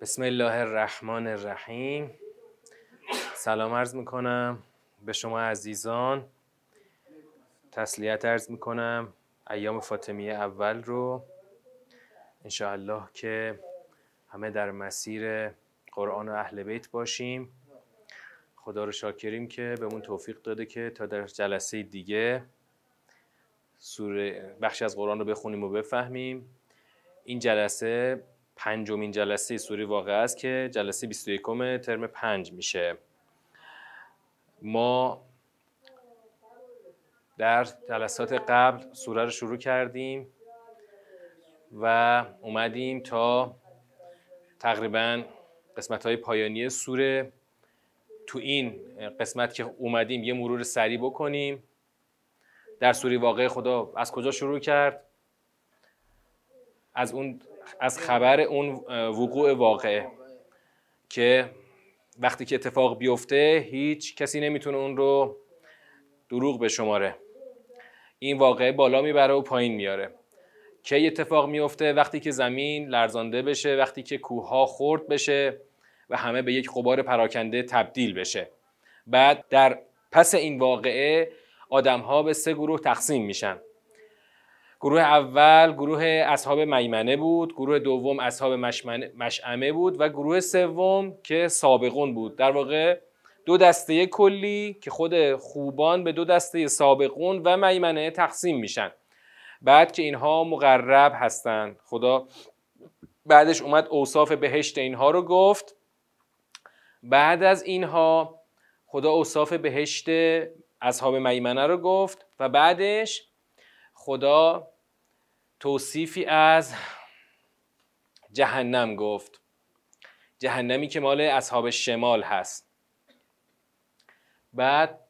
بسم الله الرحمن الرحیم. سلام عرض می‌کنم به شما عزیزان. تسلیت عرض می‌کنم. ایام فاطمیه اول رو انشاءالله که همه در مسیر قرآن و اهل بیت باشیم. خدا رو شاکریم که بهمون توفیق داده که تا در جلسه دیگه سوره بخشی از قرآن رو بخونیم و بفهمیم. این جلسه پنجمین جلسه سوره واقع است که جلسه 21 ترم پنج میشه. ما در جلسات قبل سوره رو شروع کردیم و اومدیم تا تقریبا قسمت های پایانی سوره. تو این قسمت که اومدیم یه مرور سریع بکنیم. در سوره واقع خدا از کجا شروع کرد؟ از اون از خبر اون وقوع واقعه که وقتی که اتفاق بیفته هیچ کسی نمی‌تونه اون رو دروغ به شماره این واقعه بالا می‌بره و پایین میاره. کی اتفاق میفته؟ وقتی که زمین لرزانده بشه وقتی که کوه خرد بشه و همه به یک غبار پراکنده تبدیل بشه. بعد در پس این واقعه آدم ها به سه گروه تقسیم میشن. گروه اول گروه اصحاب میمنه بود گروه دوم اصحاب مشعمه بود و گروه سوم که سابقون بود. در واقع دو دسته کلی که خود خوبان به دو دسته سابقون و میمنه تقسیم میشن. بعد که اینها مقرب هستند خدا بعدش اومد اوصاف بهشت اینها رو گفت. بعد از اینها خدا اوصاف بهشت اصحاب میمنه رو گفت و بعدش خدا توصیفی از جهنم گفت. جهنمی که مال اصحاب شمال هست. بعد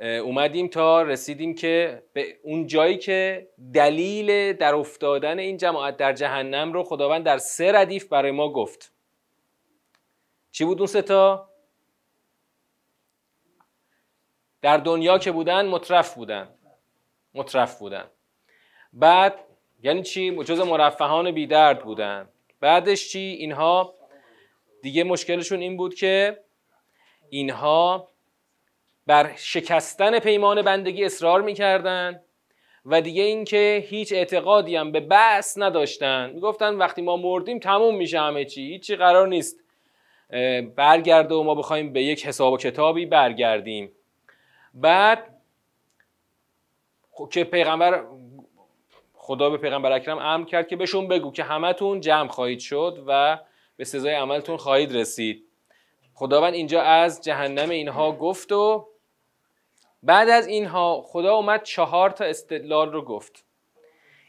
اومدیم تا رسیدیم که به اون جایی که دلیل در افتادن این جماعت در جهنم رو خداوند در سه ردیف برای ما گفت. چی بود اون ستا؟ در دنیا که بودن مطرف بودن. مطرف بودن. بعد یعنی چی؟ جز مرفهان بیدرد بودن. بعدش چی؟ اینها دیگه مشکلشون این بود که اینها بر شکستن پیمان بندگی اصرار می‌کردن و دیگه اینکه هیچ اعتقادی هم به بس نداشتن. می‌گفتن وقتی ما مردیم تموم میشه همه چی. هیچی قرار نیست. برگرده و ما بخوایم به یک حساب و کتابی برگردیم. بعد که پیغمبر خدا به پیغمبر اکرم امر کرد که بهشون بگو که همتون جمع خواهید شد و به سزای عملتون خواهید رسید. خداوند اینجا از جهنم اینها گفت و بعد از اینها خدا اومد چهار تا استدلال رو گفت.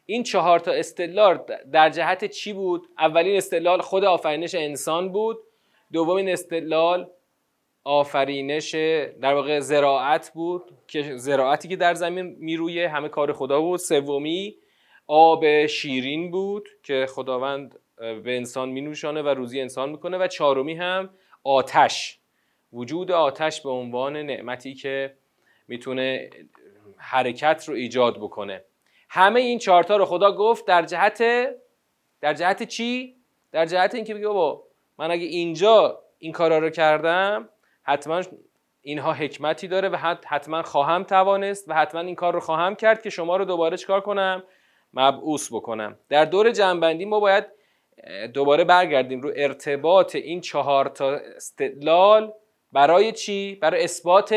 این چهار تا استدلال در جهت چی بود؟ اولین استدلال خود آفرینش انسان بود. دومین استدلال آفرینش در واقع زراعت بود که زراعتی که در زمین میرویه همه کار خدا بود. سومی آب شیرین بود که خداوند به انسان مینوشانه و روزی انسان می‌کنه. و چهارمی هم آتش. وجود آتش به عنوان نعمتی که می‌تونه حرکت رو ایجاد بکنه. همه این چهارتا رو خدا گفت در جهت در جهت چی؟ در جهت اینکه بگه بابا من اگه اینجا این کارا رو کردم حتما اینها حکمتی داره و حتما خواهم توانست و حتما این کار رو خواهم کرد که شما رو دوباره چکار کنم؟ مبعوث بکنم. در دور جنبندی ما باید دوباره برگردیم رو ارتباط این چهار تا استدلال برای چی؟ برای اثبات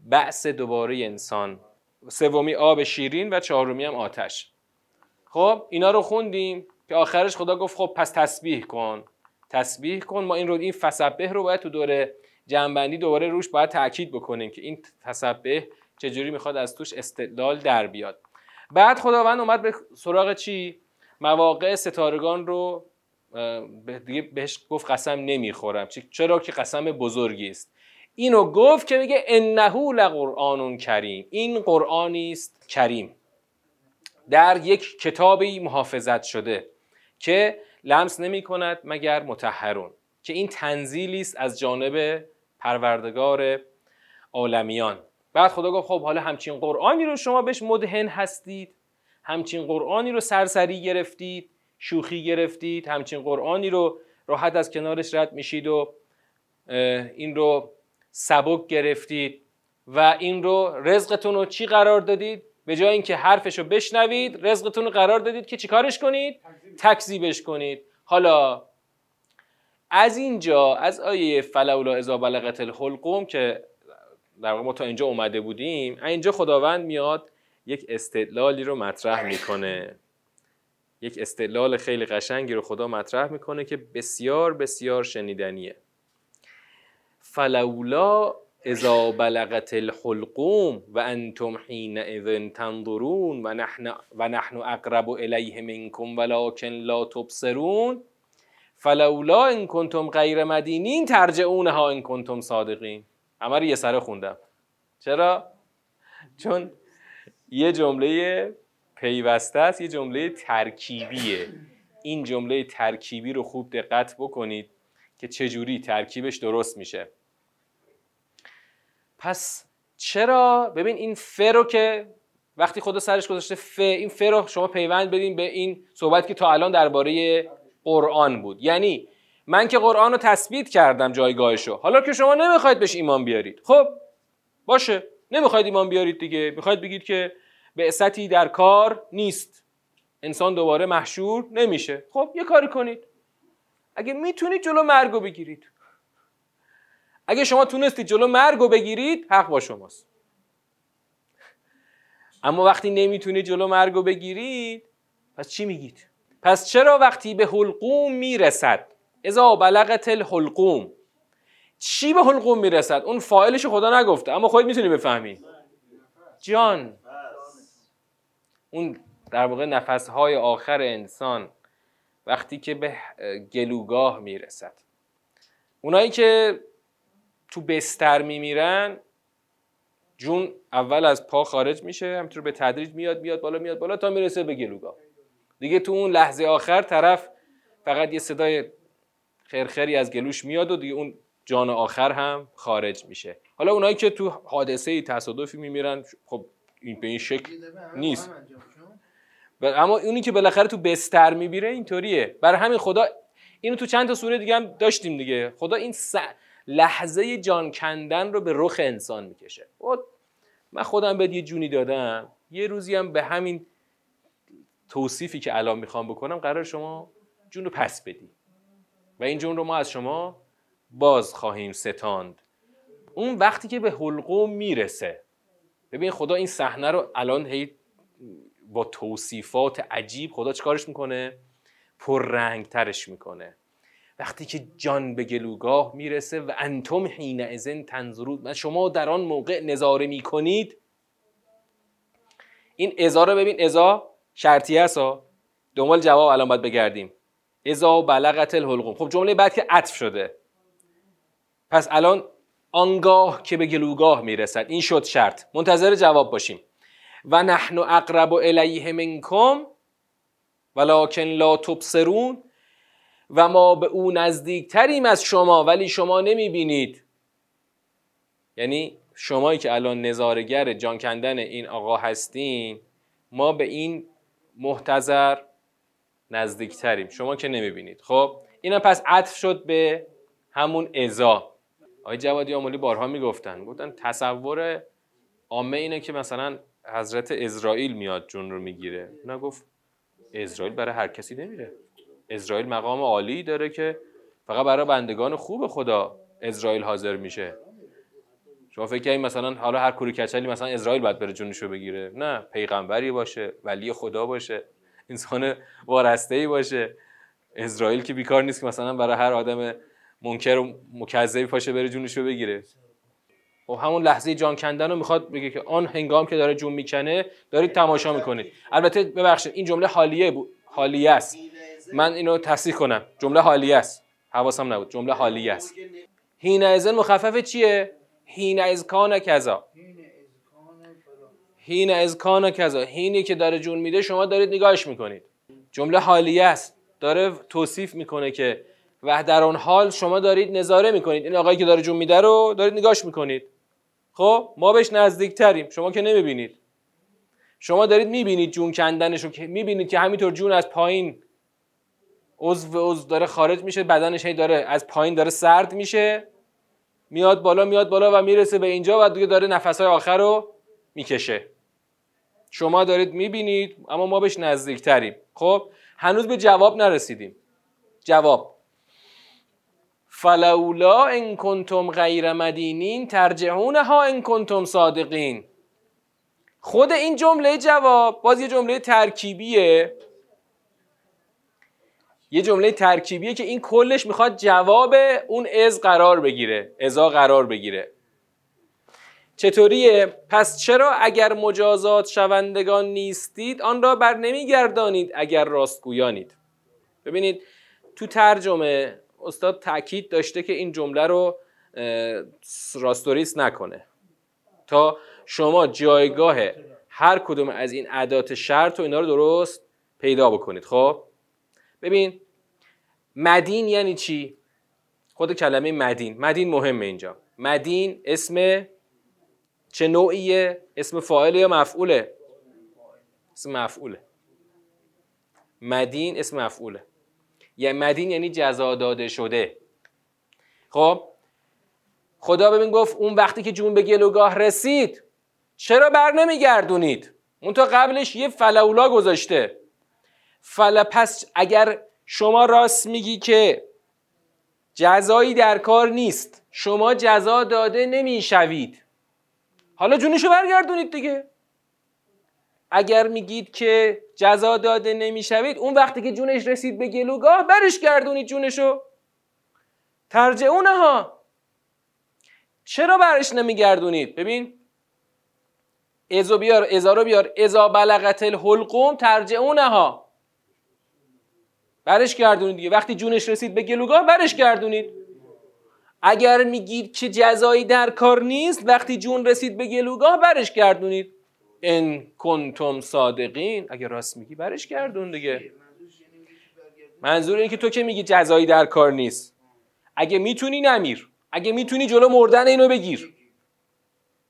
بعث دوباره انسان. سومی آب شیرین و چهارمی هم آتش. خب اینا رو خوندیم که آخرش خدا گفت خب پس تسبیح کن. تسبیح کن. ما این رو این فسبه رو باید تو دوره جنبندی دوباره روش باید تاکید بکنیم که این تسبه چجوری می‌خواد از توش استدلال در بیاد. بعد خداوند اومد به سراغ چی؟ مواقع ستارگان رو دیگه بهش گفت قسم نمی‌خورم. چرا که قسم بزرگی است. اینو گفت که میگه انه لقرآن کریم. این قرآنی است کریم. در یک کتابی محافظت شده که لمس نمی کند مگر متحرون که این تنزیلی است از جانب پروردگار عالمیان. بعد خدا گفت خب حالا همچین قرآنی رو شما بهش مدهن هستید همچین قرآنی رو سرسری گرفتید شوخی گرفتید همچین قرآنی رو راحت از کنارش رد میشید و این رو سبک گرفتید و این رو رزقتون رو چی قرار دادید؟ به جای اینکه حرفش رو بشنوید رزقتون رو قرار دادید که چیکارش کنید؟ تکذیبش کنید. حالا از اینجا از آیه فلولا اذا بلغت الحلقوم که در واقع ما تا اینجا اومده بودیم اینجا خداوند میاد یک استدلالی رو مطرح می‌کنه. یک استدلال خیلی قشنگی رو خدا مطرح می‌کنه که بسیار بسیار شنیدنیه. فلولا اذا بلغت الحلقوم و انتم حینئذ تنظرون و نحن, و نحن اقرب الیه منکم ولکن لا تبصرون. فلولا ان کنتم غیر مدینین ترجعونها ان کنتم صادقین. رو یه سره خوندم. چرا؟ چون یه جمله پیوسته است یه جمله ترکیبیه. این جمله ترکیبی رو خوب دقت بکنید که چجوری ترکیبش درست میشه. پس چرا؟ ببین این ف رو که وقتی خدا سرش گذاشته ف این ف رو شما پیوند بدین به این صحبت که تا الان درباره قرآن بود. یعنی من که قرآن رو تثبیت کردم جایگاهشو حالا که شما نمی‌خواید بهش ایمان بیارید. خب باشه. نمی‌خواید ایمان بیارید دیگه. می‌خواید بگید که بعثتی در کار نیست. انسان دوباره محشور نمیشه. خب یه کاری کنید. اگه می‌تونید جلو مرگو بگیرید. اگه شما تونستید جلو مرگو بگیرید حق با شماست. اما وقتی نمی‌تونید جلو مرگو بگیرید پس چی میگید؟ پس چرا وقتی به حلقوم می‌رسد؟ اذا بلغت الحلقوم چی به حلقوم می‌رسد؟ اون فایلش خدا نگفته اما خودت می‌تونی بفهمی. جان. اون در واقع نفسهای آخر انسان وقتی که به گلوگاه می‌رسد. اونایی که تو بستر میمیرن جون اول از پا خارج میشه همینطور به تدریج میاد میاد بالا میاد بالا تا می‌رسه به گلوگاه دیگه تو اون لحظه آخر طرف فقط یه صدای خرخری از گلوش میاد و دیگه اون جان آخر هم خارج میشه. حالا اونایی که تو حادثه تصادفی میمیرن خب این به این شکل نیست. اما اونی که بالاخره تو بستر میبیره اینطوریه. برای همین خدا اینو تو چند تا سوره دیگه هم داشتیم دیگه. خدا این س... لحظه جان کندن رو به رخ انسان می‌کشه. خب، من خودم به یه جونی دادم. یه روزی هم به همین توصیفی که الان می‌خوام بکنم قرار شما جون رو پس بدی. و این جون رو ما از شما باز خواهیم ستاند. اون وقتی که به حلقوم می‌رسه. ببین خدا این صحنه رو الان هی با توصیفات عجیب خدا چکارش می‌کنه؟ پر رنگ ترش می‌کنه. وقتی که جان به گلوگاه می‌رسه و انتم حین ازن تنظرود شما در آن موقع نظاره می‌کنید؟ این ازا رو ببین ازا شرطی است دنبال جواب الان باید بگردیم. ازا بلغت الحلقوم. خب جمله بعد که عطف شده. پس الان آنگاه که به گلوگاه می‌رسد. این شد شرط. منتظر جواب باشیم. و نحن اقرب الیه منکم ولکن لا تبصرون. و ما به او نزدیکتریم از شما ولی شما نمی‌بینید. یعنی شمایی که الان نظارگر جان کندن این آقا هستین ما به این محتظر نزدیکتریم. شما که نمی‌بینید. خب اینا پس عطف شد به همون ازا آقای جوادی آمولی بارها می‌گفتن. گفتن تصور عامه اینه که مثلا حضرت اسرائیل میاد جون رو می‌گیره. نه گفت اسرائیل برای هر کسی نمیره. اسرائیل مقام عالی داره که فقط برای بندگان خوب خدا اسرائیل حاضر میشه. شما فکر کنید مثلا حالا هر کوری کچلی مثلا اسرائیل باید بره جونشو بگیره؟ نه پیغمبری باشه ولی خدا باشه انسان وارسته ای باشه. اسرائیل که بیکار نیست که مثلا برای هر آدم منکر و مکذبی پاشه بره جونشو بگیره. و خب همون لحظه جان کندن رو می‌خواد بگه که آن هنگام که داره جون می‌کنه دارید تماشا می‌کنید. البته ببخشید این جمله حالیه بود حالیه است. من اینو تصحیح کنم. جمله حالیه است. حواسم نبود. جمله حالیه است. هین ازن مخفف چیه؟ هین از کان کذا. هین از کان کذا. هینی که داره جون میده شما دارید نگاهش می‌کنید. جمله حالیه است. داره توصیف می‌کنه که و در اون حال شما دارید نظاره می‌کنید. این آقایی که داره جون میده رو دارید نگاهش می‌کنید. خب ما بهش نزدیکتریم. شما که نمی‌بینید. شما دارید می‌بینید جون کندنش رو می‌بینید که همینطور جون از پایین عضو عضو داره خارج میشه بدنش هی داره از پایین داره سرد میشه. میاد بالا میاد بالا و می‌رسه به اینجا و دیگه داره نفسهای آخر رو می‌کشه. شما دارید می‌بینید اما ما بهش نزدیکتریم. خب هنوز به جواب نرسیدیم. جواب. فلولا ان کنتم غیر مدینین ترجعونها ان کنتم صادقین خود این جمله جواب باز یه جمله ترکیبیه. یه جمله ترکیبیه که این کلش می‌خواد جواب اون از قرار بگیره ازا قرار بگیره. چطوریه؟ پس چرا اگر مجازات شوندگان نیستید آن را بر نمیگردانید اگر راستگویانید؟ ببینید تو ترجمه استاد تاکید داشته که این جمله رو راستوریس نکنه. تا شما جایگاه هر کدوم از این عدات شرط و اینا رو درست پیدا بکنید خب؟ ببین مدین یعنی چی؟ خود کلمه مدین. مدین مهمه اینجا. مدین اسم چه نوعیه؟ اسم فاعل یا مفعوله؟ اسم مفعوله. مدین اسم مفعوله. یعنی مدین یعنی جزا داده شده. خب؟ خدا ببین گفت اون وقتی که جون به گلوگاه رسید چرا بر نمیگردونید؟ اون تا قبلش یه فلولا گذاشته. فلا پس اگر شما راست میگی که جزایی در کار نیست. شما جزا داده نمی‌شوید. حالا جونشو برگردونید دیگه. اگر میگید که جزا داده نمی‌شوید اون وقتی که جونش رسید به گلوگاه برش گردونید جونشو. ترجعونه ها چرا برش نمیگردونید؟ ببین ازو بیار ازا رو بیار. ازا بلغت الحلقوم ترجعونه ها برش گردونید دیگه. وقتی جونش رسید به گلوگاه برش گردونید. اگر میگید که جزایی در کار نیست وقتی جون رسید به گلوگاه برش گردونید. ان کنتم صادقین. اگر راست میگی برش گردون دیگه. منظور این که تو که میگی جزایی در کار نیست. اگه می‌تونی نمیر. اگه می‌تونی جلو مردن اینو بگیر.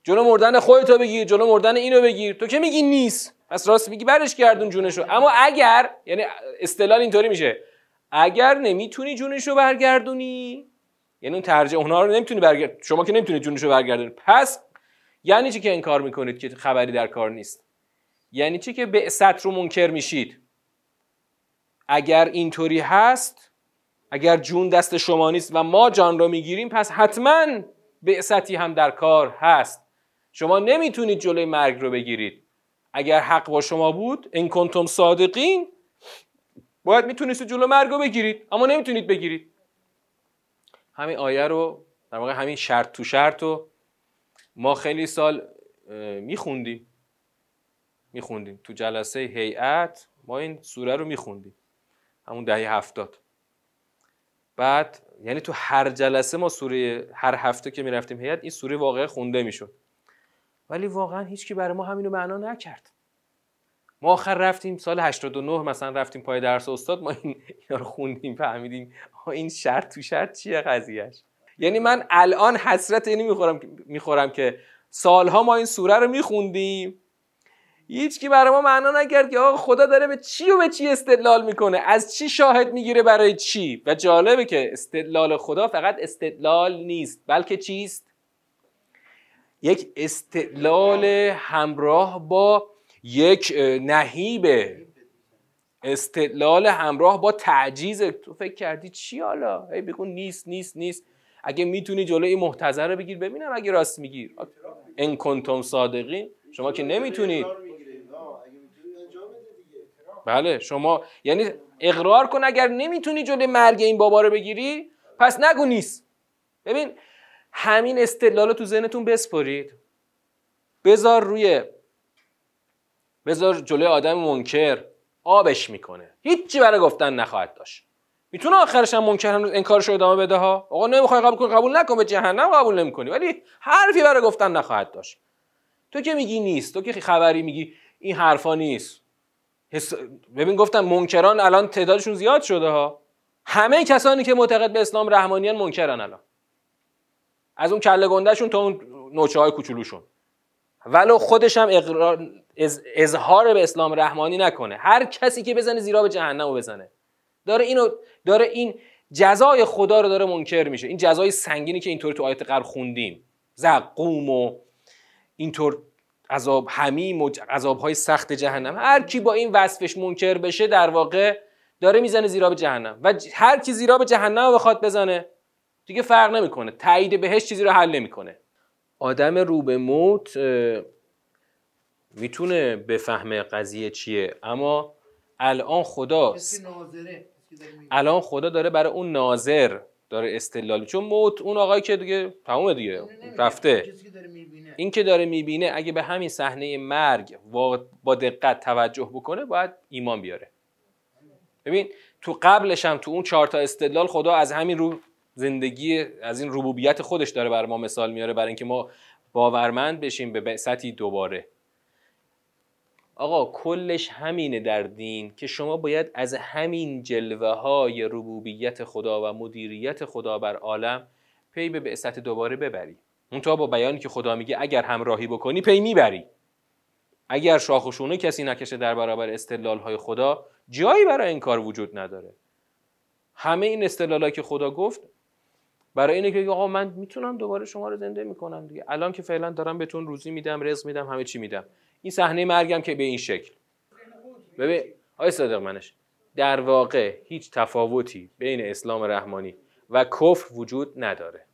جلو مردن خودتو بگیر. جلو مردن اینو بگیر. تو که میگی نیست. پس راست میگی برش گردون جونشو. اما اگر یعنی استدلال اینطوری میشه. اگر نمی‌تونی جونشو برگردونی یعنی اون ترجمه اونها رو نمی‌تونی برگرد شما که نمی‌تونید جونشو برگردونید پس یعنی چی که انکار می‌کنید که خبری در کار نیست؟ یعنی چی که بعثت رو منکر میشید؟ اگر اینطوری هست اگر جون دست شما نیست و ما جان رو می‌گیریم پس حتما بعثتی هم در کار هست. شما نمی‌تونید جلوی مرگ رو بگیرید. اگر حق با شما بود ان کنتم صادقین باید می‌تونستید جلو مرگ رو بگیرید اما نمی‌تونید بگیرید. همین آیه رو در واقع همین شرط تو شرط رو ما خیلی سال میخوندیم. میخوندیم. تو جلسه هیئت ما این سوره رو میخوندیم. همون دهه هفتاد. بعد یعنی تو هر جلسه ما سوره هر هفته که می‌رفتیم هیئت این سوره واقعا خونده می‌شد. ولی واقعا هیچکی برای ما همینو معنا نکرد. ما آخر رفتیم سال 89 مثلا رفتیم پای درس استاد ما این اینا رو خوندیم فهمیدیم این شرط تو شرط چیه قضیهش یعنی من الان حسرت اینی می‌خورم می‌خورم که سالها ما این سوره رو میخوندیم. هیچکی برای ما معنا نکرد که آقا خدا داره به چی و به چی استدلال می‌کنه؟ از چی شاهد می‌گیره برای چی؟ و جالبه که استدلال خدا فقط استدلال نیست بلکه چیست؟ یک استدلال همراه با یک نهیبه استدلال همراه با تعجیز. تو فکر کردی چی حالا؟ هی بگو نیست نیست نیست. اگه می‌تونی جلوی این محتضر رو بگیر ببینم اگه راست میگیر. ان کنتم صادقین. شما که نمی‌تونید. بله شما یعنی اقرار کن اگر نمی‌تونی جلوی مرگ این بابا رو بگیری پس نگو نیست. ببین همین استدلال تو ذهنتون بسپرید. بذار روی بذار جلوی آدم منکر آبش می‌کنه. هیچی برای گفتن نخواهد داشت. می‌تونه آخرش هم منکر هنوز انکارش رو ادامه بده ها؟ آقا نمی‌خوای قبول کنی قبول نکن به جهنم قبول نمی‌کنی. ولی حرفی برای گفتن نخواهد داشت. تو که میگی نیست تو که خبری میگی این حرفا نیست. ببین گفتم منکران الان تعدادشون زیاد شده ها. همه کسانی که معتقد به اسلام رحمانیان منکرن الان. از اون کله گندهشون تا اون نوچه های کوچولوشون. ولو خودش هم اظهار به اسلام رحمانی نکنه. هر کسی که بزنه زیرا به جهنم رو بزنه. داره اینو داره این جزای خدا رو داره منکر میشه. این جزای سنگینی که اینطور تو آیت قبل خوندیم. زقوم و اینطور عذاب همیم و عذاب های سخت جهنم. هر کی با این وصفش منکر بشه در واقع داره می‌زنه زیرا به جهنم. و هر کی زیرا به جهنم بخواد بزنه دیگه فرق نمی‌کنه. تایید بهش چیزی رو حل نمی‌کنه. آدم رو به موت می‌تونه بفهمه قضیه چیه. اما الان خدا الان خدا داره برای اون ناظر داره استدلال چون موت اون آقایی که دیگه تمومه دیگه رفته. این که داره می‌بینه اگه به همین صحنه مرگ با دقت توجه بکنه باید ایمان بیاره. ببین تو قبلش هم تو اون چهار تا استدلال خدا از همین رو زندگی از این ربوبیت خودش داره برای ما مثال میاره برای اینکه ما باورمند بشیم به بعثتی دوباره. آقا کلش همینه در دین که شما باید از همین جلوه های ربوبیت خدا و مدیریت خدا بر عالم پی به بعثت دوباره ببری. اون با بیانی که خدا میگه اگر همراهی بکنی پی می‌بری. اگر شاخ و کسی نکشه در برابر استدلال های خدا جایی برای این کار وجود نداره. همه این استدلال که خدا گفت برای اینه که آقا من می‌تونم دوباره شما رو زنده می‌کنم دیگه. الان که فعلا دارم بهتون روزی میدم رزق میدم همه چی میدم. این صحنه مرگم که به این شکل. ببین آقای صادق منش در واقع هیچ تفاوتی بین اسلام رحمانی و کفر وجود نداره.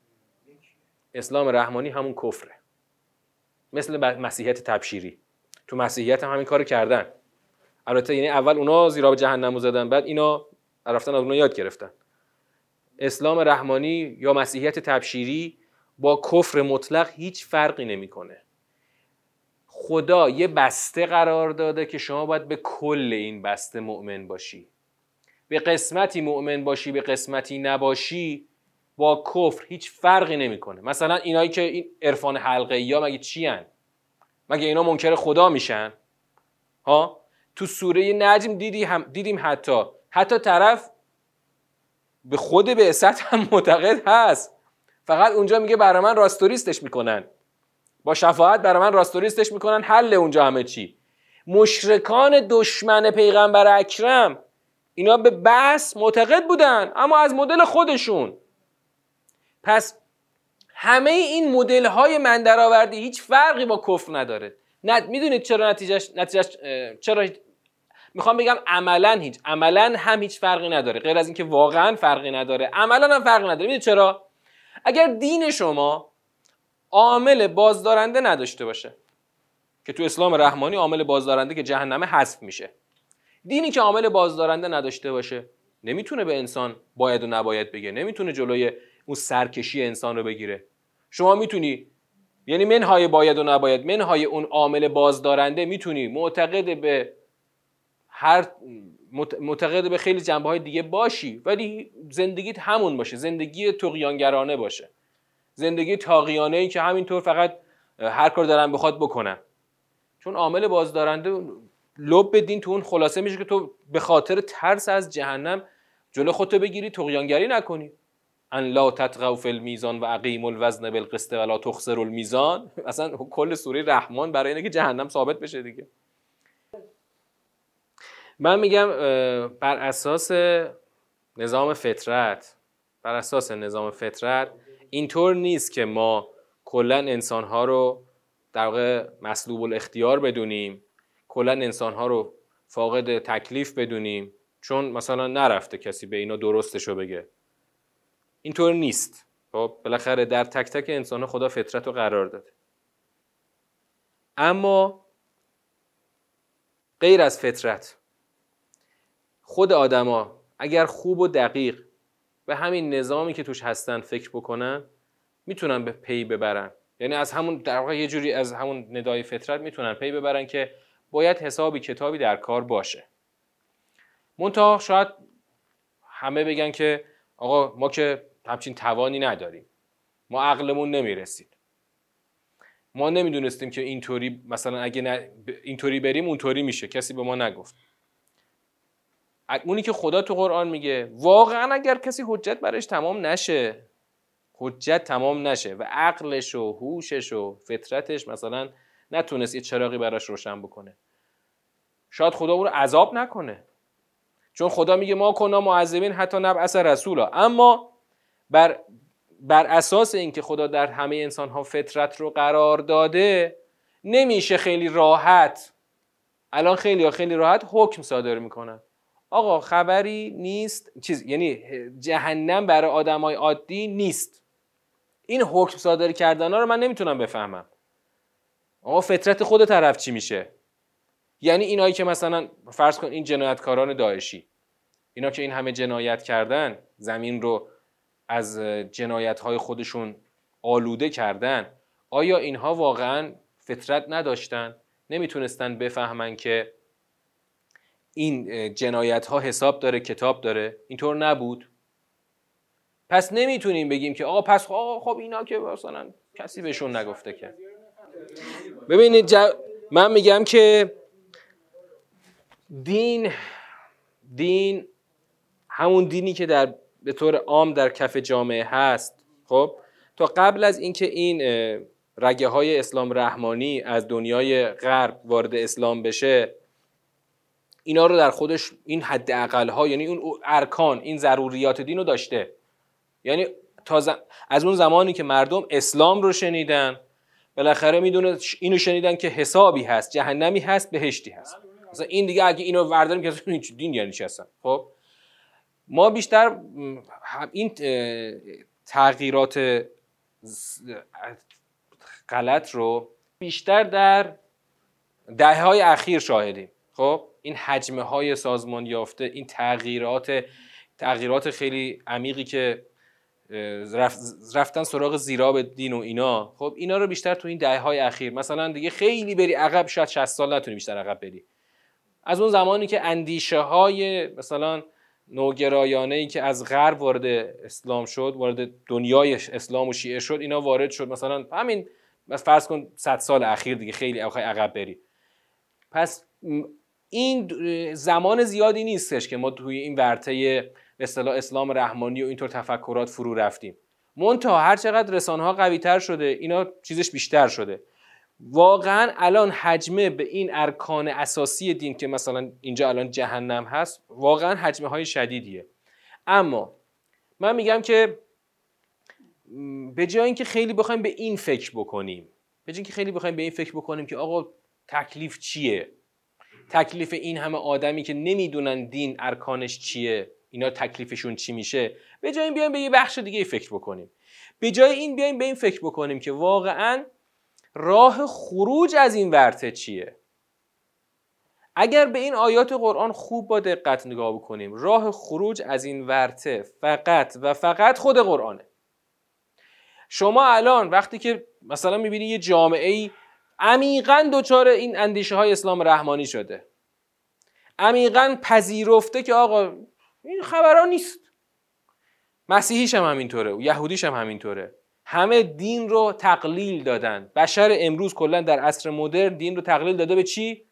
اسلام رحمانی همون کفره. مثل مسیحیت تبشیری. تو مسیحیت هم همین کارو کردن. البته یعنی اول اونا زیرا به جهنم زدن بعد اینا رفتن از اونا یاد گرفتن. اسلام رحمانی یا مسیحیت تبشیری با کفر مطلق هیچ فرقی نمی‌کنه. خدا یه بسته قرار داده که شما باید به کل این بسته مؤمن باشی. به قسمتی مؤمن باشی به قسمتی نباشی با کفر هیچ فرقی نمی‌کنه. مثلا اینایی که این عرفان حلقه یا مگه چی هن؟ مگه اینا منکر خدا میشن؟ ها؟ تو سوره نجم دیدی هم دیدیم حتی. حتی طرف به خود به هم معتقد هست. فقط اونجا میگه برای من راستوریستش می‌کنن. با شفاعت برای من راستوریستش می‌کنن. حل اونجا همه چی. مشرکان دشمن پیغمبر اکرم اینا به بس معتقد بودن اما از مدل خودشون. پس همه این مدل های من درآوردی هیچ فرقی با کفر نداره. نه می‌دونید چرا نتیجهش چرا می‌خوام بگم عملا هیچ عملا هم هیچ فرقی نداره. غیر از اینکه واقعا فرقی نداره. عملا هم فرقی نداره. می‌دونید چرا؟ اگر دین شما عامل بازدارنده نداشته باشه که تو اسلام رحمانی عامل بازدارنده که جهنمه حذف میشه دینی که عامل بازدارنده نداشته باشه نمی‌تونه به انسان باید و نباید بگه نمی‌تونه جلوی اون سرکشی انسان رو بگیره. شما می‌تونی یعنی منهای باید و نباید منهای اون عامل بازدارنده می‌تونی معتقد به هر معتقد به خیلی جنبه های دیگه باشی ولی زندگیت همون باشه. زندگی تقیانگرانه باشه. زندگی تاقیانه ای که همینطور فقط هر کار دارن بخواد بکنن. چون عامل بازدارنده لب بدین تو اون خلاصه میشه که تو به خاطر ترس از جهنم جلو خودتو بگیری تقیانگری نکنی. ان لا تطغوا فی المیزان و اقیم الوزن بالقسط ولا تخسر المیزان. اصلا کل سوره رحمان برای اینه که جهنم ثابت بشه دیگه. من میگم بر اساس نظام فطرت بر اساس نظام فطرت اینطور نیست که ما کلا انسانها رو در واقع مسلوب الاختیار بدونیم کلا انسانها رو فاقد تکلیف بدونیم چون مثلا نرفته کسی به اینا درستش رو بگه. اینطور نیست. خب بالاخره در تک تک انسان خدا فطرت رو قرار داده. اما غیر از فطرت خود آدما اگر خوب و دقیق به همین نظامی که توش هستن فکر بکنن می‌تونن به پی ببرن. یعنی از همون در واقع یه جوری از همون ندای فطرت می‌تونن پی ببرن که باید حسابی کتابی در کار باشه. منتها شاید همه بگن که آقا ما که همچین توانی نداریم. ما عقلمون نمی‌رسید. ما نمی‌دونستیم که اینطوری مثلا اگه اینطوری بریم اونطوری میشه. کسی به ما نگفت. اونی که خدا تو قرآن میگه واقعا اگر کسی حجت برش تمام نشه حجت تمام نشه و عقلش و هوشش و فطرتش مثلا نتونست یه چراغی براش روشن بکنه. شاید خدا او رو عذاب نکنه. چون خدا میگه ما کنا معذبین حتی نبعث رسولا. اما بر بر اساس اینکه خدا در همه انسان ها فطرت رو قرار داده نمیشه خیلی راحت الان خیلی خیلی راحت حکم صادر می‌کنن. آقا خبری نیست چیز یعنی جهنم برای آدمای عادی نیست. این حکم صادر کردن ها رو من نمی‌تونم بفهمم. آقا فطرت خود طرف چی میشه؟ یعنی اینایی که مثلا فرض کن این جنایتکاران داعشی. اینا که این همه جنایت کردن زمین رو از جنایت های خودشون آلوده کردن آیا اینها واقعا فطرت نداشتن؟ نمی‌تونستن بفهمن که این جنایت ها حساب داره کتاب داره. اینطور نبود. پس نمی‌تونیم بگیم که آقا پس آقا خب اینا که مثلا کسی بهشون نگفته که. ببینید من میگم که دین دین همون دینی که در به طور عام در کف جامعه هست. خب؟ تا قبل از اینکه این رگه های اسلام رحمانی از دنیای غرب وارد اسلام بشه اینا رو در خودش این حد اقل ها یعنی اون ارکان این ضروریات دین رو داشته. یعنی تا از اون زمانی که مردم اسلام رو شنیدن بالاخره می‌دونه اینو شنیدن که حسابی هست جهنمی هست بهشتی هست. مثلا این دیگه اگه اینو ورداریم که این دین یعنی چی هستن؟ خب؟ ما بیشتر این تغییرات غلط رو بیشتر در دهه های اخیر شاهدیم. خب این حجمه های سازمان یافته این تغییرات تغییرات خیلی عمیقی که رفتن سراغ زیراب دین و اینا خب اینا رو بیشتر تو این دهه های اخیر. مثلا دیگه خیلی بری عقب شاید 60 سال نتونی بیشتر عقب بری. از اون زمانی که اندیشه های مثلا نوگرایانه ای که از غرب وارد اسلام شد وارد دنیای اسلام و شیعه شد اینا وارد شد. مثلا همین فرض کن 100 سال اخیر دیگه خیلی عقب بری. پس این زمان زیادی نیستش که ما توی این ورطه به اسلام رحمانی و اینطور تفکرات فرو رفتیم. منتها هر چقدر رسانه ها قوی تر شده اینا چیزش بیشتر شده. واقعا الان حجمه به این ارکان اساسی دین که مثلا اینجا الان جهنم هست واقعا حجمه های شدیدیه. اما من میگم که به جای اینکه خیلی بخوایم به این فکر بکنیم به جای اینکه خیلی بخوایم به این فکر بکنیم که آقا تکلیف چیه؟ تکلیف این همه آدمی که نمی‌دونن دین ارکانش چیه اینا تکلیفشون چی میشه. به جای این بیایم به یه بخش دیگه فکر بکنیم. به جای این بیایم به این فکر بکنیم که واقعا راه خروج از این ورته چیه. اگر به این آیات قرآن خوب با دقت نگاه بکنیم راه خروج از این ورته فقط و فقط خود قرآنه. شما الان وقتی که مثلا می‌بینی یه جامعه ای عمیقا دچار این اندیشه های اسلام رحمانی شده. عمیقا پذیرفته که آقا این خبرها نیست. مسیحیش هم همینطوره و یهودیش هم همینطوره. همه دین رو تقلیل دادن. بشر امروز کلا در عصر مدرن دین رو تقلیل داده به چی؟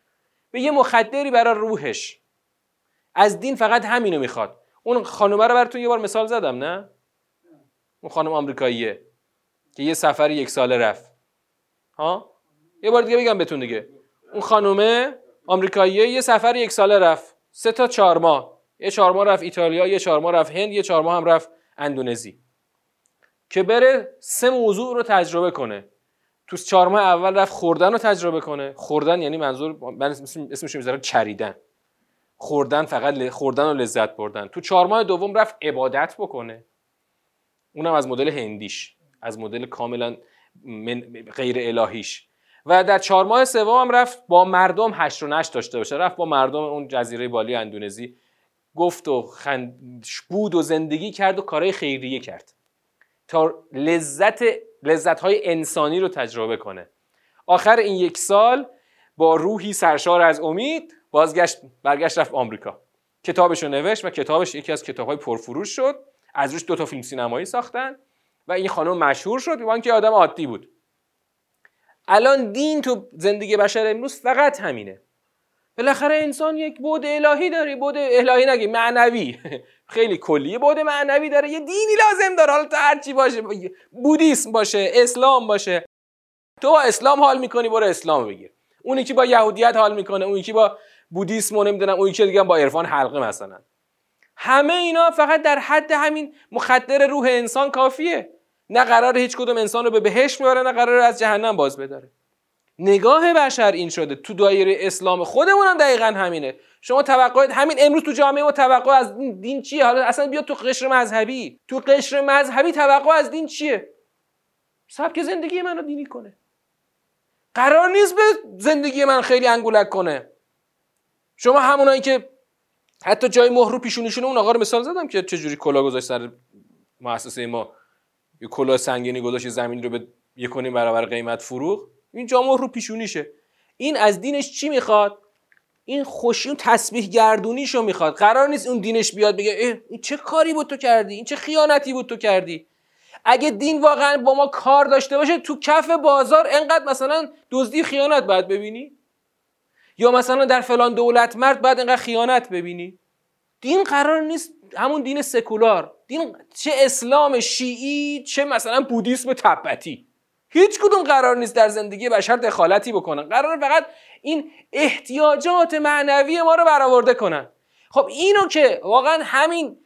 به یه مخدری برای روحش. از دین فقط همینو می‌خواد. اون خانومه رو براتون یه بار مثال زدم نه؟ اون خانم آمریکاییه که یه سفر یک ساله رفت. ها؟ یه بار دیگه بگم بهتون دیگه. اون خانومه آمریکاییه یه سفر یک ساله رفت. سه تا چهار ماه. یه چهار ماه رفت ایتالیا یه چهار ماه رفت هند یه چهار ماه هم رفت اندونزی. که بره سه موضوع رو تجربه کنه. تو چهار ماه اول رفت خوردن رو تجربه کنه. خوردن یعنی منظور من اسمش می‌ذارم چریدن. خوردن فقط خوردن و لذت بردن. تو چهار ماه دوم رفت عبادت بکنه. اونم از مدل هندیش. از مدل کاملا غیر الهیش. و در چهار ماه سوم هم رفت با مردم هشت و نشت داشته باشه. رفت با مردم اون جزیره بالی اندونزی. گفت و خند بود و زندگی کرد و کارهای خیریه کرد. تا لذت لذت های انسانی رو تجربه کنه. آخر این یک سال با روحی سرشار از امید بازگشت برگشت رفت آمریکا. کتابش رو نوشت و کتابش یکی از کتاب های پرفروش شد. از روش دو تا فیلم سینمایی ساختن و این خانم مشهور شد. وان که آدم عادی بود. الان دین تو زندگی بشر امروز فقط همینه. بالاخره انسان یک بود الهی داره بود الهی نگی معنوی. خیلی کلیه بود معنوی داره. یه دینی لازم داره. حالا تو هرچی باشه بودیسم باشه اسلام باشه. تو با اسلام حال می‌کنی برو اسلام بگیر. اونی که با یهودیت حال می‌کنه اونی که با بودیسم و نمی‌دونم اون یکی دیگه با عرفان حلقه مثلا. همه اینا فقط در حد همین مخدر روح انسان کافیه. نه قرار هیچ کدوم انسان رو به بهشت میاره نه قرار از جهنم باز بداره. نگاه بشر این شده. تو دایره اسلام خودمون هم دقیقا همینه. شما توقع همین امروز تو جامعه ما توقع از دین چیه؟ حالا اصلا بیا تو قشر مذهبی. تو قشر مذهبی توقع از دین چیه؟ سبک زندگی منو دینی کنه. قرار نیست به زندگی من خیلی انگولک کنه. شما همونایی که حتی جای مهر رو پیشونیشون اون آقا رو مثال زدم که چجوری کلا گذاشت سر مؤسسه ما. یه کلا سنگینی گذاشت زمین رو به یک برابر قیمت فروغ این جامعه رو پیشونیشه. این از دینش چی می‌خواد؟ این خوشی تسبیح گردونیشو می‌خواد. قرار نیست اون دینش بیاد بگه این چه کاری بود تو کردی؟ این چه خیانتی بود تو کردی؟ اگه دین واقعا با ما کار داشته باشه تو کف بازار انقدر مثلا دزدی خیانت باید ببینی؟ یا مثلا در فلان دولت مرد باید انقدر خیانت ببینی؟ دین قرار نیست همون دین سکولار. دین چه اسلام شیعی چه مثلا بودیسم تبتی. هیچ کدوم قرار نیست در زندگی بشر دخالتی بکنن. قرار فقط این احتیاجات معنوی ما رو برآورده کنن. خب اینو که واقعا همین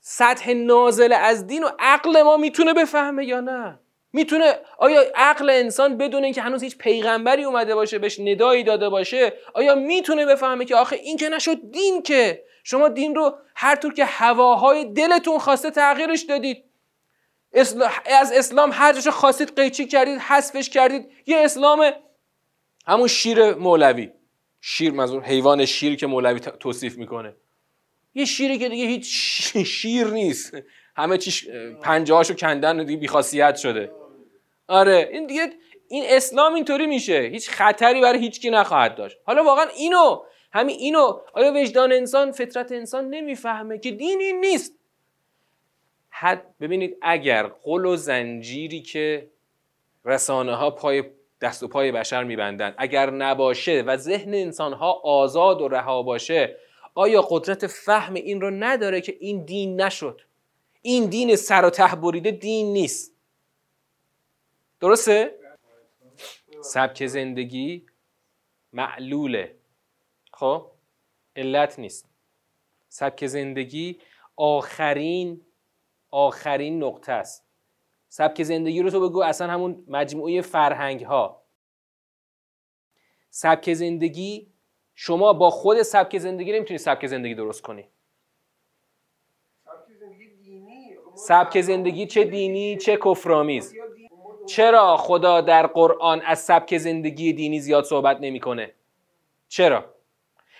سطح نازل از دین و عقل ما می‌تونه بفهمه یا نه؟ می‌تونه آیا عقل انسان بدون اینکه هنوز هیچ پیغمبری اومده باشه بهش ندایی داده باشه آیا می‌تونه بفهمه که آخه این که نشد دین که؟ شما دین رو هر طور که هواهای دلتون خواسته تغییرش دادید. از اسلام هر جاشو خواستید قیچی کردید حذفش کردید. یه اسلام همون شیر مولوی. شیر منظور حیوان شیر که مولوی توصیف می‌کنه. یه شیری که دیگه هیچ شیر نیست. همه چیش پنجه هاشو کندن و دیگه بیخاصیت شده. آره این دیگه این اسلام اینطوری میشه. هیچ خطری برای هیچ کی نخواهد داشت. حالا واقعا اینو همین اینو آیا وجدان انسان فطرت انسان نمی‌فهمه که دین این نیست؟ حد ببینید اگر قل و زنجیری که رسانه ها پای دست و پای بشر میبندن اگر نباشه و ذهن انسان ها آزاد و رها باشه آیا قدرت فهم این رو نداره که این دین نشد؟ این دین سر و ته بریده دین نیست. درسته؟ سبک زندگی معلوله. خب؟ علت نیست. سبک زندگی آخرین آخرین نقطه است. سبک زندگی رو تو بگو اصلا همون مجموعه فرهنگ ها سبک زندگی شما با خود سبک زندگی نمی‌تونی سبک زندگی درست کنی. سبک زندگی چه دینی؟ چه کفرآمیز؟ چرا خدا در قرآن از سبک زندگی دینی زیاد صحبت نمی‌کنه؟ چرا؟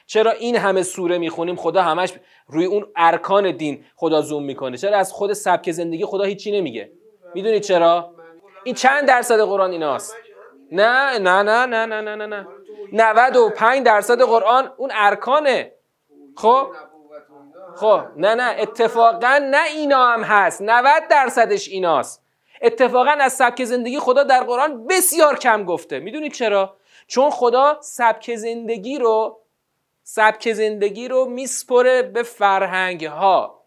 چرا این همه سوره می‌خونیم؟ خدا همش روی اون ارکان دین خدا زوم می‌کنه. چرا از خود سبک زندگی خدا هیچی نمیگه؟ می‌دونید چرا؟ این چند درصد قرآن ایناست؟ نه نه نه نه نه نه نه نه. 95 درصد قرآن اون ارکانه. خب؟ خب نه نه. اتفاقا نه اینا هم هست. 90 درصدش ایناست. اتفاقا از سبک زندگی خدا در قرآن بسیار کم گفته. می‌دونید چرا؟ چون خدا سبک زندگی رو سبک زندگی رو میسپره به فرهنگ ها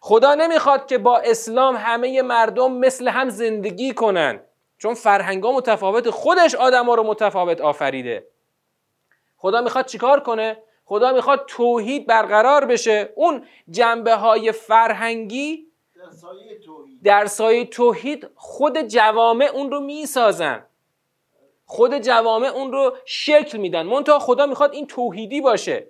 خدا نمی‌خواد که با اسلام همه مردم مثل هم زندگی کنن چون فرهنگ ها متفاوت خودش آدم ها رو متفاوت آفریده. خدا می‌خواد چیکار کنه؟ خدا می‌خواد توحید برقرار بشه. اون جنبه های فرهنگی در سایه توحید خود جوامع اون رو می‌سازن. خود جوامع اون رو شکل میدن. منتها خدا می‌خواد این توحیدی باشه.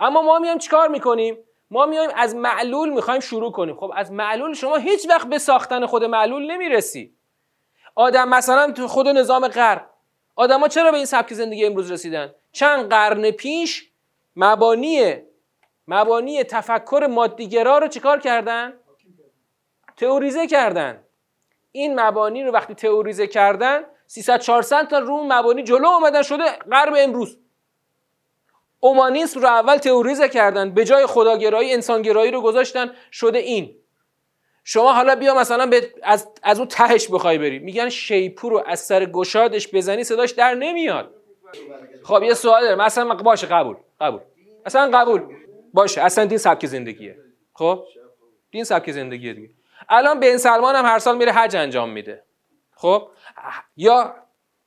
اما ما میایم چیکار می‌کنیم؟ ما میایم از معلول می‌خوایم شروع کنیم. خب از معلول شما هیچ وقت به ساختن خود معلول نمی‌رسی. آدم مثلا تو خود نظام غرب آدما چرا به این سبک زندگی امروز رسیدن؟ چند قرن پیش مبانی مبانی تفکر مادیگرا رو چیکار کردن؟ تئوریزه کردن. این مبانی رو وقتی تئوریزه کردن 300 400 تا رو مبانی جلو اومدن شده غرب امروز. اومانیسم رو اول تئوریزه کردن به جای خداگرایی انسانگرایی رو گذاشتن شده این. شما حالا بیا مثلا به از, از اون تهش بخوای بری. میگن شیپور رو از سر گشادش بزنی صداش در نمیاد. خب یه سوال دارم. اصلا باشه قبول قبول. اصلا قبول. باشه اصلا دین سبک زندگیه. خب؟ دین سبک زندگیه دیگه. الان بن سلمان هم هر سال میره حج انجام میده. خب؟ یا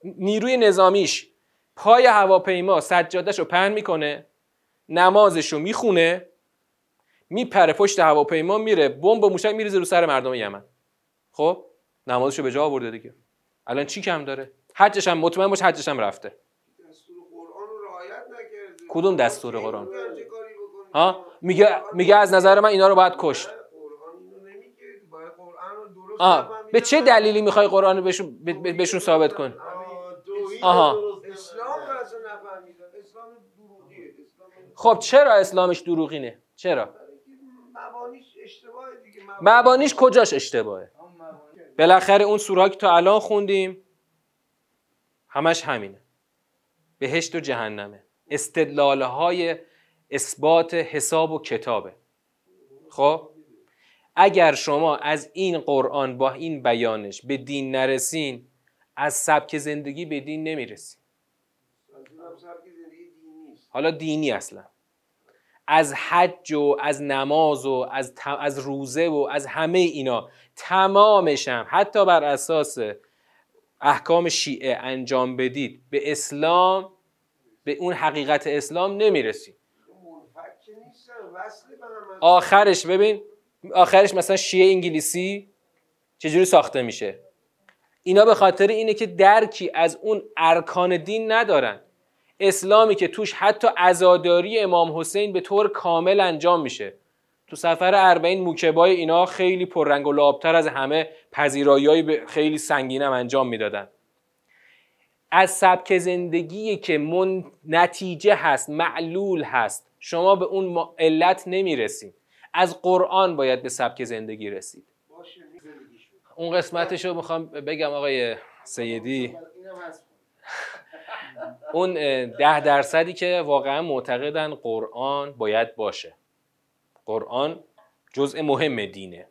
نیروی نظامیش پای هواپیما سجادش رو پهن می‌کنه نمازش رو می‌خونه میپره پشت هواپیما میره بمب و موشک میریزه رو سر مردم یمن. خب نمازش رو به جا آورده دیگه. الان چی کم داره؟ حجش هم مطمئن باش حجش هم رفته. کدوم دستور قرآن؟ ها؟ میگه میگه از نظر من اینا رو باید کشت. آه. به چه دلیلی می‌خوای قرآن رو بهشون, بهشون ثابت کن؟ آها. خب چرا اسلامش دروغینه؟ چرا؟ مبانیش کجاش اشتباهه؟ بالاخره اون سوره که تا الان خوندیم همش همینه. بهشت و جهنمه. استدلال های اثبات حساب و کتابه. خب؟ اگر شما از این قرآن با این بیانش به دین نرسین از سبک زندگی به دین نمی‌رسین. حالا دینی اصلا. از حج و از نماز و از, از روزه و از همه اینا تمامش هم حتی بر اساس احکام شیعه انجام بدید به اسلام به اون حقیقت اسلام نمی‌رسید آخرش ببین آخرش مثلا شیعه انگلیسی چجوری ساخته میشه؟ اینا به خاطر اینه که درکی از اون ارکان دین ندارن. اسلامی که توش حتی ازاداری امام حسین به طور کامل انجام میشه. تو سفر اربعین موکبای اینا خیلی پررنگ و لابتر از همه پذیرایی خیلی سنگینم انجام می‌دادن. از سبک زندگی که من نتیجه هست معلول هست شما به اون علت نمی‌رسید از قرآن باید به سبک زندگی رسید. اون قسمتش رو می‌خوام بگم آقای سیدی. اون ده درصدی که واقعا معتقدن قرآن باید باشه. قرآن جزء مهم دینه.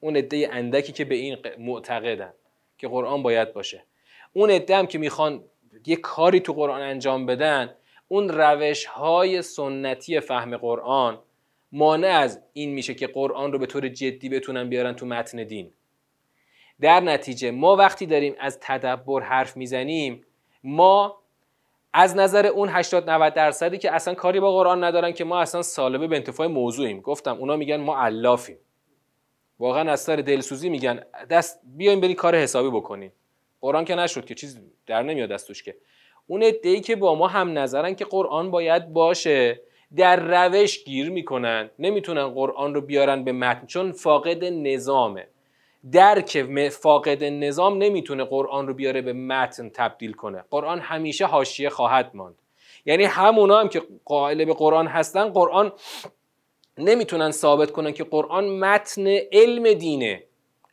اون عده اندکی که به این معتقدن که قرآن باید باشه. اون عده هم که می‌خوان یه کاری تو قرآن انجام بدن اون روش های سنتی فهم قرآن مانع از این میشه که قرآن رو به طور جدی بتونن بیارن تو متن دین. در نتیجه ما وقتی داریم از تدبر حرف می‌زنیم ما از نظر اون 80 90 درصدی که اصلا کاری با قرآن ندارن که ما اصلا سالبه به انتفاع موضوعیم. گفتم اونا میگن ما علافیم. واقعا از سر دلسوزی میگن دست بیایم بریم کار حسابی بکنیم. قرآن که نشد که چیز در نمیاد دستوش که. اون ای که با ما هم نظرن که قرآن باید باشه در روش گیر می‌کنن نمی‌تونن قرآن رو بیارن به متن چون فاقد نظامه. درک فاقد نظام نمی‌تونه قرآن رو بیاره به متن تبدیل کنه. قرآن همیشه حاشیه خواهد ماند. یعنی همونا هم که قائل به قرآن هستن قرآن نمی‌تونن ثابت کنن که قرآن متن علم دینه.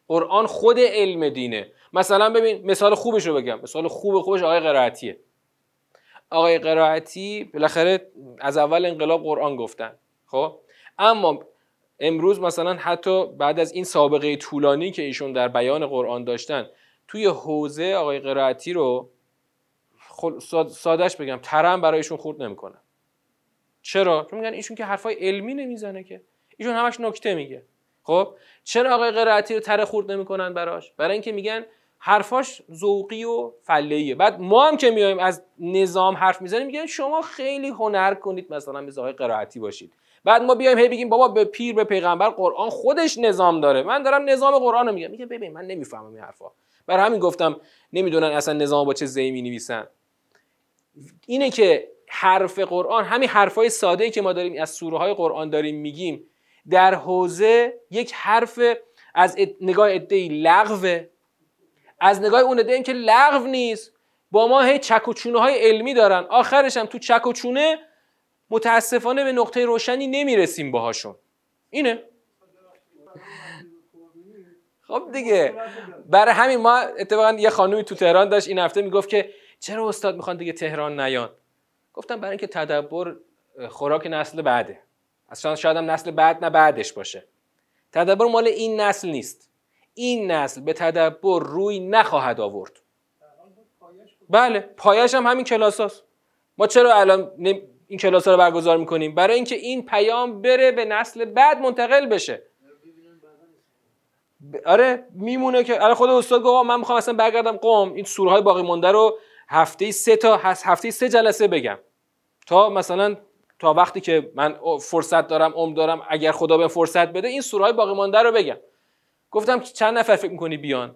قرآن خود علم دینه. مثلا ببین مثال خوبش رو بگم. مثال خوب خوبش آقای قرائتیه. آقای قرائتی بالاخره از اول انقلاب قرآن گفتن خب؟ اما امروز مثلا حتی بعد از این سابقه طولانی که ایشون در بیان قرآن داشتن توی حوزه آقای قرائتی رو سادش بگم ترم برایشون خورد نمی‌کنن. چرا؟ چون میگن ایشون که حرفای علمی نمی‌زنه که. ایشون همش نکته میگه. خب؟ چرا آقای قرائتی رو تره خورد نمی‌کنن براش؟ برای اینکه میگن حرفاش ذوقی و فلهیه بعد ما هم که میایم از نظام حرف می‌زنیم میگن شما خیلی هنر کنید مثلا آقای قرائتی باشید. بعد ما بیایم هی بگیم بابا به پیر به پیغمبر قرآن خودش نظام داره. من دارم نظام قرآن رو میگم میگه ببین من نمی‌فهمم این حرفا. برای همین گفتم نمی‌دونن اصلا نظام با چه زیمی نویسن اینه که حرف قرآن همین حرفای ساده ای که ما داریم از سوره های قرآن داریم میگیم در حوزه یک حرف از نگاه ادهی لغوه. از نگاه اون عده که لغو نیست. با ما هی چک و چونه های علمی دارن. آخرش هم تو چک و چونه متاسفانه به نقطه روشنی نمی‌رسیم باهاشون. اینه. خب دیگه. برای همین ما اتفاقا یه خانومی تو تهران داشت. این هفته می‌گفت که چرا استاد می‌خوان دیگه تهران نیان؟ گفتم برای اینکه تدبر خوراک نسل بعده. اصلا شاید هم نسل بعد نه بعدش باشه. تدبر مال این نسل نیست. این نسل به تدبر روی نخواهد آورد. بله پایش هم همین کلاس هست. ما چرا الان این کلاس ها رو برگزار می‌کنیم؟ برای اینکه این پیام بره به نسل بعد منتقل بشه. آره میمونه که الان خود استاد گفت من می‌خوام اصلا برگردم قوم. این سوره های باقی مونده رو هفته سه تا هفته سه جلسه بگم. تا مثلا تا وقتی که من فرصت دارم عمر دارم اگر خدا به فرصت بده این سوره های باقی مانده رو بگم. گفتم چند نفر فکر می‌کنی بیان؟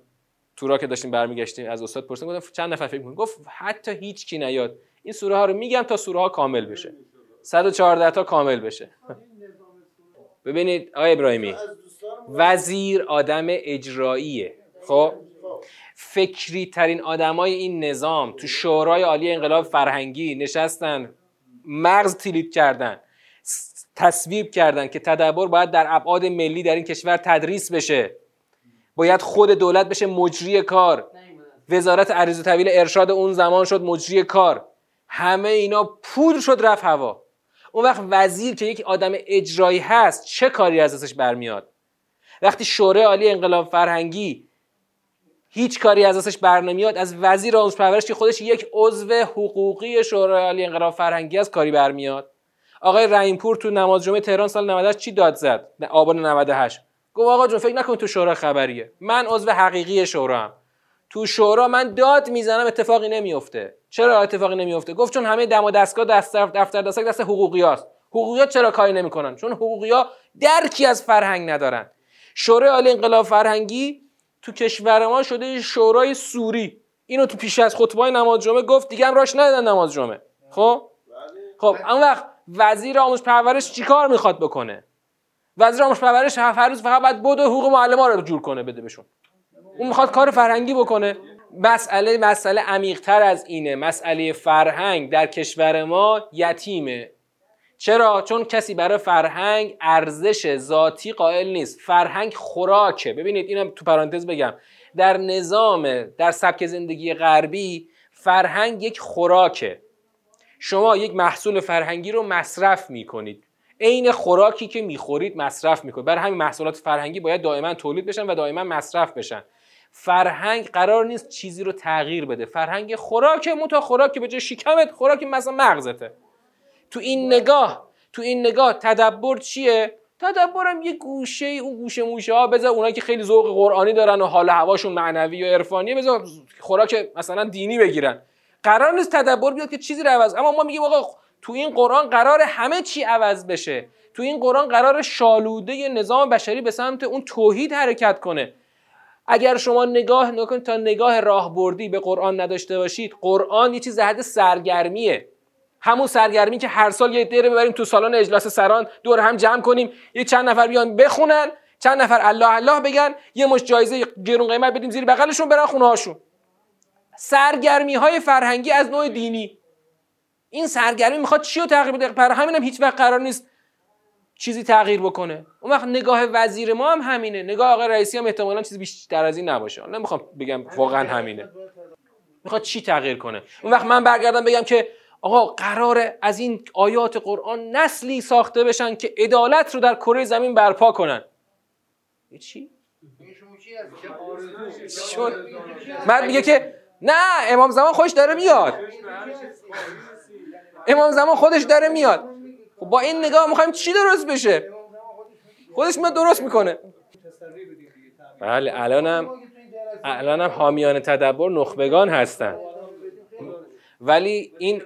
تو را که داشتیم برمیگشتیم از استاد پرسیدم گفتم چند نفر فکر می‌کنی؟ گفت حتی هیچ کی نیاد. این سوره ها رو میگم تا سوره ها کامل بشه. 114 تا کامل بشه. ببینید آقای ابراهیمی وزیر آدم اجراییه. خب؟ فکری ترین آدمای این نظام تو شورای عالی انقلاب فرهنگی نشستن مغز تیلیت کردن تصویب کردن که تدبر باید در ابعاد ملی در این کشور تدریس بشه. باید خود دولت بشه مجری کار. وزارت عریض و طویل ارشاد اون زمان شد مجری کار. همه اینا پودر شد رفت هوا. اون وقت وزیر که یک آدم اجرایی هست چه کاری از ازش برمیاد؟ وقتی شورای عالی انقلاب فرهنگی هیچ کاری از ازش برنمیاد از وزیر آموزش پرورش که خودش یک عضو حقوقی شورای عالی انقلاب فرهنگی از کاری برمیاد. آقای رحیمپور تو نماز جمعه تهران سال 98 چی داد زد؟ آبان 98 گفت آقا جون فکر نکن تو شورا خبریه. من عضو حقیقی شورا هم تو شورا من داد می‌زنم اتفاقی نمیفته چرا اتفاقی نمیفته گفت چون همه دم و دستگاه دست دفتر دستگاه دست حقوقیاست حقوقیات چرا کاری نمی‌کنن؟ چون حقوقیا درکی از فرهنگ ندارن. شورای عالی انقلاب فرهنگی تو کشور ما شده شورای سوری. اینو تو پیش از خطبه نماز جمعه گفت دیگه هم راش ندادن نماز جمعه. خب؟ خب اون وقت وزیر آموزش پرورش چیکار می‌خواد بکنه؟ وزیر آموزش پرورش هر روز فقط باید بود حقوق معلم رو جور کنه بده بهشون. اون می‌خواد کار فرهنگی بکنه. مسئله مسئله عمیقتر از اینه. مسئله فرهنگ در کشور ما یتیمه. چرا؟ چون کسی برای فرهنگ ارزش ذاتی قائل نیست. فرهنگ خوراکه. ببینید اینم تو پرانتز بگم. در نظام در سبک زندگی غربی فرهنگ یک خوراکه. شما یک محصول فرهنگی رو مصرف می‌کنید. عین خوراکی که می‌خورید مصرف می‌کنید. برای همین محصولات فرهنگی باید دائما تولید بشن و دائما مصرف بشن. فرهنگ قرار نیست چیزی رو تغییر بده. فرهنگ خوراک متا خوراک به جای شکمت خوراک مثلا مغزته. تو این نگاه تو این نگاه تدبر چیه؟ تدبرم یه گوشه اون گوشه موشه ها. بذار اونایی که خیلی ذوق قرآنی دارن و حال هواشون معنوی و عرفانیه بذار خوراک مثلا دینی بگیرن. قرار نیست تدبر بیاد که چیزی رو عوض اما ما میگیم آقا تو این قرآن قرار همه چی عوض بشه. تو این قرآن قرار شالوده نظام بشری به سمت اون توحید حرکت کنه. اگر شما نگاه نکنید تا نگاه راهبردی به قرآن نداشته باشید قرآن یه چیز حد سرگرمیه. همون سرگرمی که هر سال یه دیره ببریم تو سالن اجلاس سران دور هم جمع کنیم یه چند نفر بیان بخونن چند نفر الله الله بگن یه مش جایزه گرون قیمت بدیم زیر بغلشون برن خونه هاشون سرگرمی های فرهنگی از نوع دینی. این سرگرمی می‌خواد چی رو تغییر بده؟ برای همینم هیچ وقت قرار نیست چیزی تغییر بکنه. اون وقت نگاه وزیر ما هم همینه. نگاه آقای رئیسی هم احتمالا چیزی بیشتر از این نباشه. نمی‌خوام بگم واقعا همینه. می‌خواد چی تغییر کنه؟ اون وقت من برگردم بگم که آقا قراره از این آیات قرآن نسلی ساخته بشن که عدالت رو در کره زمین برپا کنن. چی؟ بعد میگه که نه امام زمان خودش داره میاد. امام زمان خودش داره میاد. خب با این نگاه می‌خوایم چی درست بشه؟ خودش میاد درست می‌کنه. بله الانم الانم حامیان تدبر نخبگان هستن. ولی این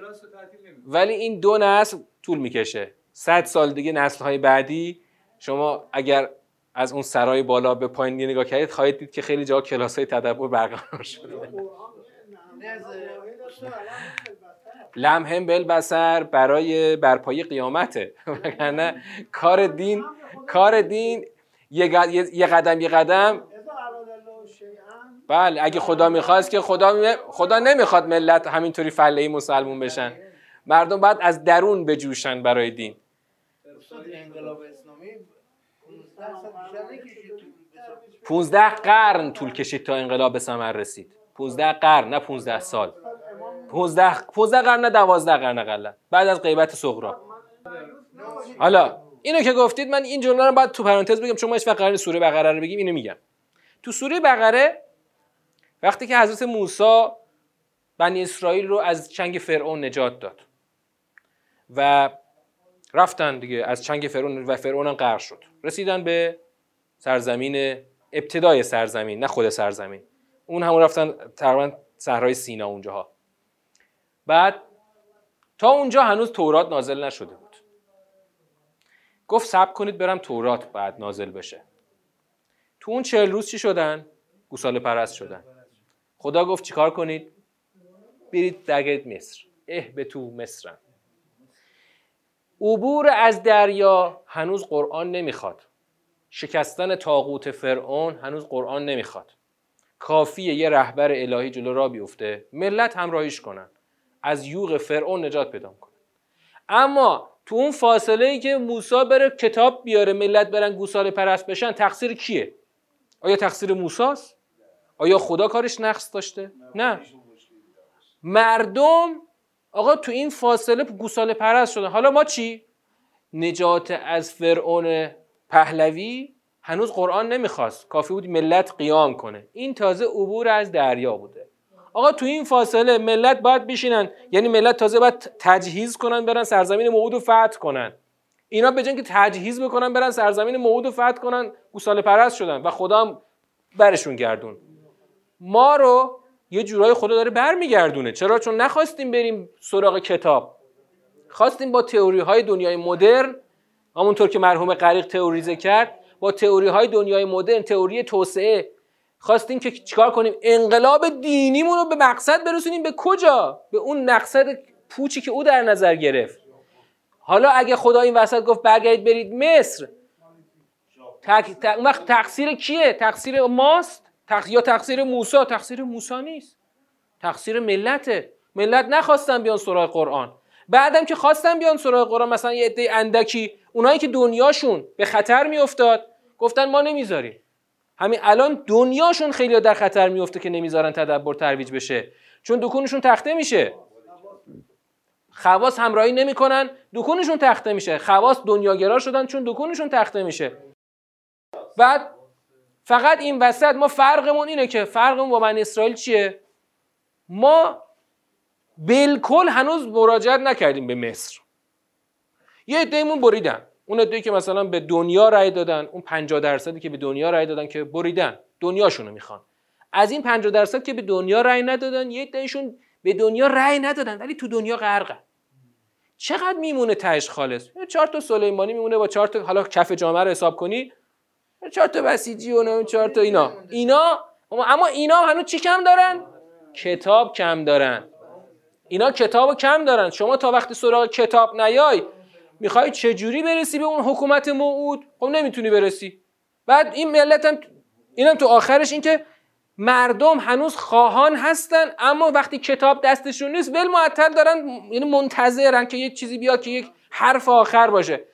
ولی این دو نسل طول می‌کشه. صد سال دیگه نسل های بعدی شما اگر از اون سرای بالا به پایین نگاه کردید خواهید دید که خیلی جا کلاس های تدبر برقرار شده. لمهم بل بسر برای برپایی قیامته. وگرنه کار دین کار دین یه قدم یه قدم بله اگه خدا می‌خواست که خدا خدا نمی‌خواد ملت همینطوری فله مسلمون بشن. مردم باید از درون بجوشن برای دین. انقلاب اسلامی 15 قرن طول کشید تا انقلاب به ثمر رسید. 15 قرن نه 15 سال. 15 15 قرن نه 12 قرن اقلا بعد از غیبت صغرا حالا اینو که گفتید من این جمله رو باید تو پرانتز بگم چون ما هیچ قرار سوره بقره رو بگیم اینو میگم. تو سوره بقره وقتی که حضرت موسی بنی اسرائیل رو از چنگ فرعون نجات داد و رفتن دیگه از چنگ فرعون و فرعون غرق شد. رسیدن به سرزمین ابتدای سرزمین نه خود سرزمین. اون همون رفتن تقریبا صحرای سینا اونجاها. بعد تا اونجا هنوز تورات نازل نشده بود. گفت سب کنید برم تورات بعد نازل بشه. تو اون چهل روز چی شدن؟ گوساله پرست شدن. خدا گفت چیکار کنید؟ برید درگرید مصر. اه به تو مصرن عبور از دریا هنوز قرآن نمی‌خواد. شکستن تاغوت فرعون هنوز قرآن نمی‌خواد. کافیه یه رهبر الهی جلو را بیفته. ملت همراهیش کنن. از یوغ فرعون نجات پیدا کنن اما تو اون فاصله ای که موسی بره کتاب بیاره ملت برن گوساله پرست بشن تقصیر کیه؟ آیا تقصیر موساست؟ آیا خدا کارش نقص داشته؟ نه. مردم آقا تو این فاصله گوساله پرست شدن. حالا ما چی؟ نجات از فرعون پهلوی هنوز قرآن نمی‌خواست. کافی بود ملت قیام کنه. این تازه عبور از دریا بوده. آقا تو این فاصله ملت باید بشینن. یعنی ملت تازه باید تجهیز کنن برن سرزمین موعود و فتح کنن. اینا به که تجهیز بکنن برن سرزمین موعود و فتح کنن گوساله پرست شدن و خدا هم برشون گردون. ما رو یه جورای خدا داره برمیگردونه. چرا؟ چون نخواستیم بریم سراغ کتاب. خواستیم با تئوری های دنیای مدرن همونطور که مرحوم غریق تئوریزه کرد با تئوری های دنیای مدرن تئوری توسعه خواستیم که چیکار کنیم؟ انقلاب دینیمون رو به مقصد برسونیم. به کجا؟ به اون مقصد پوچی که او در نظر گرفت. حالا اگه خدا این وسط گفت برگردید برید مصر. تق... وقت تقصیر کیه؟ تقصیر ماست؟ تق... یا تقصیر موسی؟ تقصیر موسی نیست. تقصیر ملته. ملت نخواستن بیان سراغ قرآن. بعدم که خواستن بیان سراغ قرآن مثلا یه عده اندکی اونایی که دنیاشون به خطر میافتاد گفتن ما نمی‌ذاریم. همین الان دنیاشون خیلی در خطر میفته که نمی‌ذارن تدبر ترویج بشه. چون دکونشون تخته میشه. خواص همراهی نمی‌کنن دکونشون تخته میشه. خواص دنیاگرا شدن چون دکونشون تخته میشه. بعد فقط این وسط ما فرقمون اینه که فرقمون با من اسرائیل چیه؟ ما بالکل هنوز مراجعت نکردیم به مصر. یه عدهمون بریدن. اون عده‌ای که مثلا به دنیا رأی دادن اون 50 درصدی که به دنیا رأی دادن که بریدن دنیاشونو می‌خوان. از این 50 درصد که به دنیا رأی ندادن یه عدهشون به دنیا رأی ندادن ولی تو دنیا غرقن. چقدر میمونه تهش خالص؟ چهار تا سلیمانی میمونه با چهار تا حالا کف جامعه رو حساب کنی چهار تا بسیجی و چهار تا اینا. اینا؟ اما اینا هنوز چی کم دارن؟ کتاب کم دارن. اینا کتاب کم دارن. شما تا وقتی سراغ کتاب نیای می‌خوای چجوری برسی به اون حکومت موعود؟ خب نمی‌تونی برسی. بعد این ملت هم اینم تو آخرش این که مردم هنوز خواهان هستن اما وقتی کتاب دستشون نیست ول معطل دارن یعنی منتظرن که یک چیزی بیاد که یک حرف آخر باشه.